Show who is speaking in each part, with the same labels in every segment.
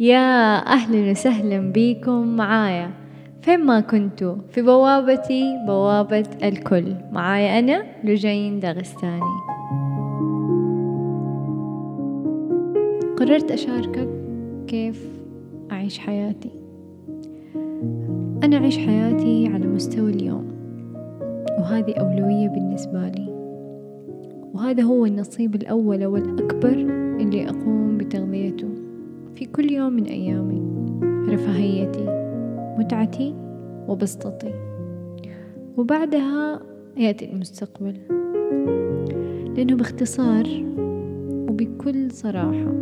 Speaker 1: يا أهلا وسهلا بيكم معايا. فين ما كنتوا في بوابتي بوابة الكل. معايا أنا لجين داغستاني. قررت أشاركك كيف أعيش حياتي. أنا أعيش حياتي على مستوى اليوم وهذه أولوية بالنسبة لي. وهذا هو النصيب الأول والأكبر اللي أقوم بتغذيته. كل يوم من أيامي. رفاهيتي متعتي وبسطتي. وبعدها يأتي المستقبل. لأنه باختصار وبكل صراحة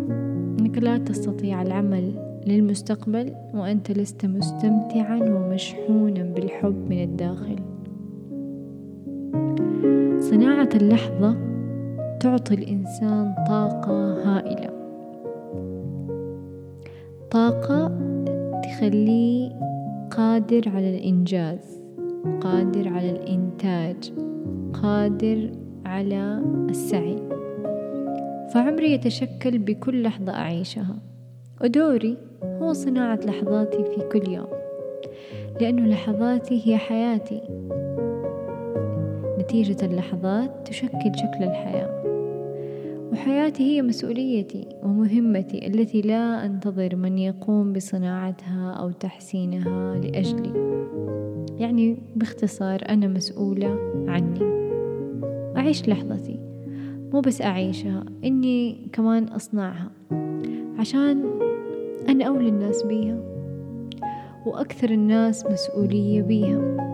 Speaker 1: أنك لا تستطيع العمل للمستقبل وأنت لست مستمتعا ومشحونا بالحب من الداخل. صناعة اللحظة تعطي الإنسان طاقة هائلة. طاقة تخليه قادر على الإنجاز قادر على الإنتاج قادر على السعي. فعمري يتشكل بكل لحظة أعيشها. ودوري هو صناعة لحظاتي في كل يوم لأن لحظاتي هي حياتي. نتيجة اللحظات تشكل شكل الحياة. وحياتي هي مسؤوليتي ومهمتي التي لا أنتظر من يقوم بصناعتها أو تحسينها لأجلي. يعني باختصار أنا مسؤولة عني. أعيش لحظتي مو بس أعيشها إني كمان أصنعها عشان أنا أولى الناس بيها وأكثر الناس مسؤولية بيها.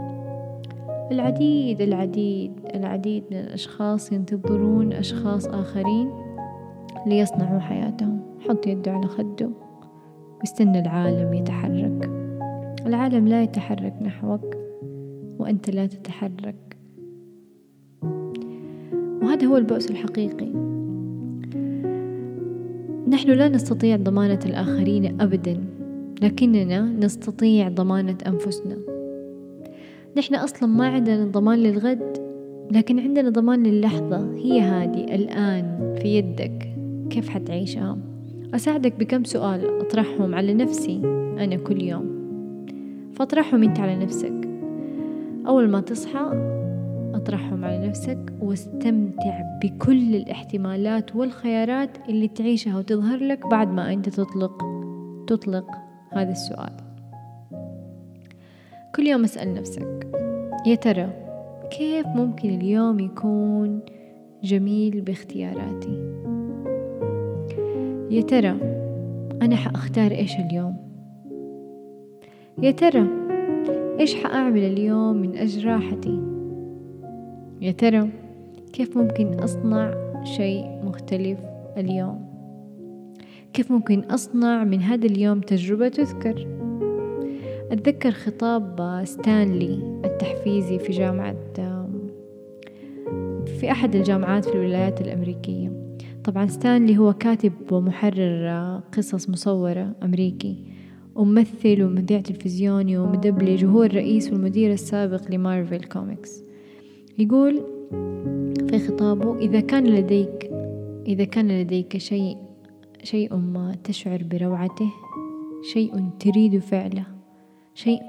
Speaker 1: العديد العديد العديد من الأشخاص ينتظرون أشخاص آخرين ليصنعوا حياتهم. حط يده على خده واستنى العالم يتحرك. العالم لا يتحرك نحوك وأنت لا تتحرك. وهذا هو البؤس الحقيقي. نحن لا نستطيع ضمانة الآخرين أبدا لكننا نستطيع ضمانة أنفسنا. نحن أصلا ما عندنا ضمان للغد لكن عندنا ضمان للحظة. هي هذه الآن في يدك. كيف حتعيشها؟ أساعدك بكم سؤال أطرحهم على نفسي أنا كل يوم. فاطرحهم أنت على نفسك. أول ما تصحى أطرحهم على نفسك واستمتع بكل الاحتمالات والخيارات اللي تعيشها وتظهر لك بعد ما أنت تطلق تطلق هذا السؤال. كل يوم أسأل نفسك يا ترى كيف ممكن اليوم يكون جميل باختياراتي؟ يا ترى أنا حأختار إيش اليوم؟ يا ترى إيش حأعمل اليوم من أجل راحتي؟ يا ترى كيف ممكن أصنع شيء مختلف اليوم؟ كيف ممكن أصنع من هذا اليوم تجربة تذكر؟ أتذكر خطاب ستانلي التحفيزي في جامعة في أحد الجامعات في الولايات الأمريكية. طبعا ستانلي هو كاتب ومحرر قصص مصورة أمريكي وممثل ومذيع تلفزيوني ومدبلج وهو الرئيس والمدير السابق لمارفل كوميكس. يقول في خطابه إذا كان لديك إذا كان لديك شيء شيء ما تشعر بروعته شيء تريد فعله شيء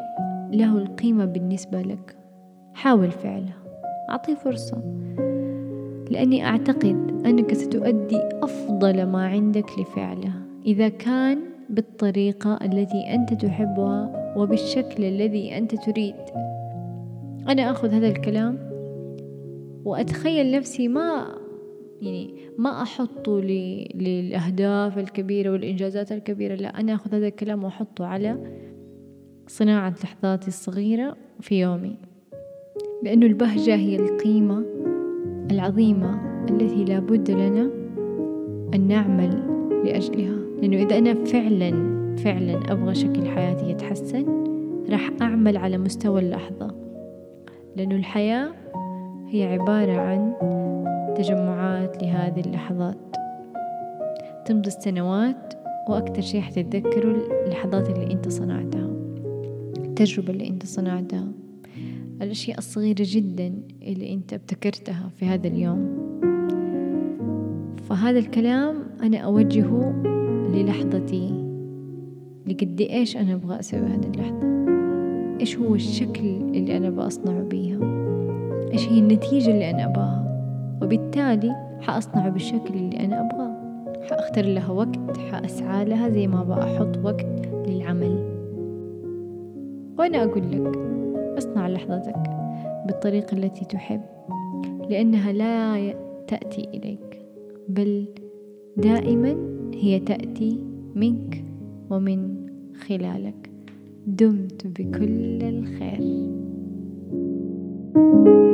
Speaker 1: له القيمة بالنسبة لك. حاول فعله. أعطيه فرصة. لأني أعتقد أنك ستؤدي أفضل ما عندك لفعله إذا كان بالطريقة التي أنت تحبها وبالشكل الذي أنت تريد. أنا أخذ هذا الكلام وأتخيل نفسي ما يعني ما أحطه للأهداف الكبيرة والإنجازات الكبيرة لا أنا أخذ هذا الكلام وأحطه على صناعة لحظاتي الصغيرة في يومي. لأن البهجة هي القيمة العظيمة التي لا بد لنا أن نعمل لأجلها. لأنه إذا أنا فعلا فعلا أبغى شكل حياتي يتحسن راح أعمل على مستوى اللحظة. لأنه الحياة هي عبارة عن تجمعات لهذه اللحظات. تمضي السنوات وأكثر شيء حتتذكروا اللحظات اللي أنت صنعتها. التجربة اللي أنت صنعتها. الأشياء الصغيرة جدا اللي أنت ابتكرتها في هذا اليوم. فهذا الكلام أنا أوجهه للحظتي. لقد إيش أنا أبغى أسوي هذه اللحظة؟ إيش هو الشكل اللي أنا بأصنعه بيها؟ إيش هي النتيجة اللي أنا أبغاها؟ وبالتالي حأصنعه بالشكل اللي أنا أبغاه. حأختار لها وقت حأسعى لها زي ما أبغى أحط وقت للعمل. وأنا أقول لك اصنع لحظتك بالطريقة التي تحب لأنها لا تأتي إليك بل دائما هي تأتي منك ومن خلالك. دمت بكل الخير. thank you